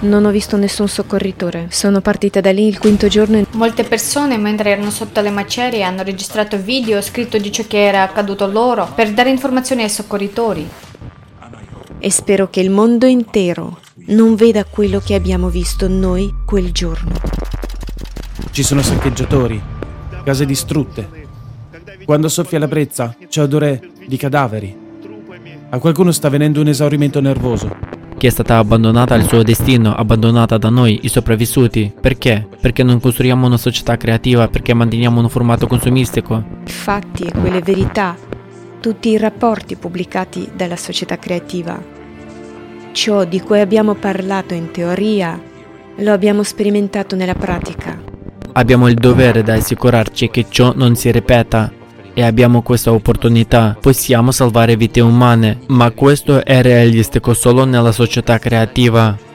Non ho visto nessun soccorritore. Sono partita da lì il quinto giorno e Molte persone, mentre erano sotto le macerie, hanno registrato video scritto di ciò che era accaduto loro per dare informazioni ai soccorritori. e spero che il mondo intero non veda quello che abbiamo visto noi quel giorno. Ci sono saccheggiatori, case distrutte. Quando soffia la brezza c'è odore di cadaveri. A qualcuno sta venendo un esaurimento nervoso. Che è stata abbandonata al suo destino, abbandonata da noi, i sopravvissuti. Perché? Perché non costruiamo una società creativa, perché manteniamo un formato consumistico. I fatti e quelle verità, tutti i rapporti pubblicati dalla società creativa. Ciò di cui abbiamo parlato in teoria lo abbiamo sperimentato nella pratica. Abbiamo il dovere di assicurarci che ciò non si ripeta e abbiamo questa opportunità. Possiamo salvare vite umane, ma questo è realistico solo nella società creativa.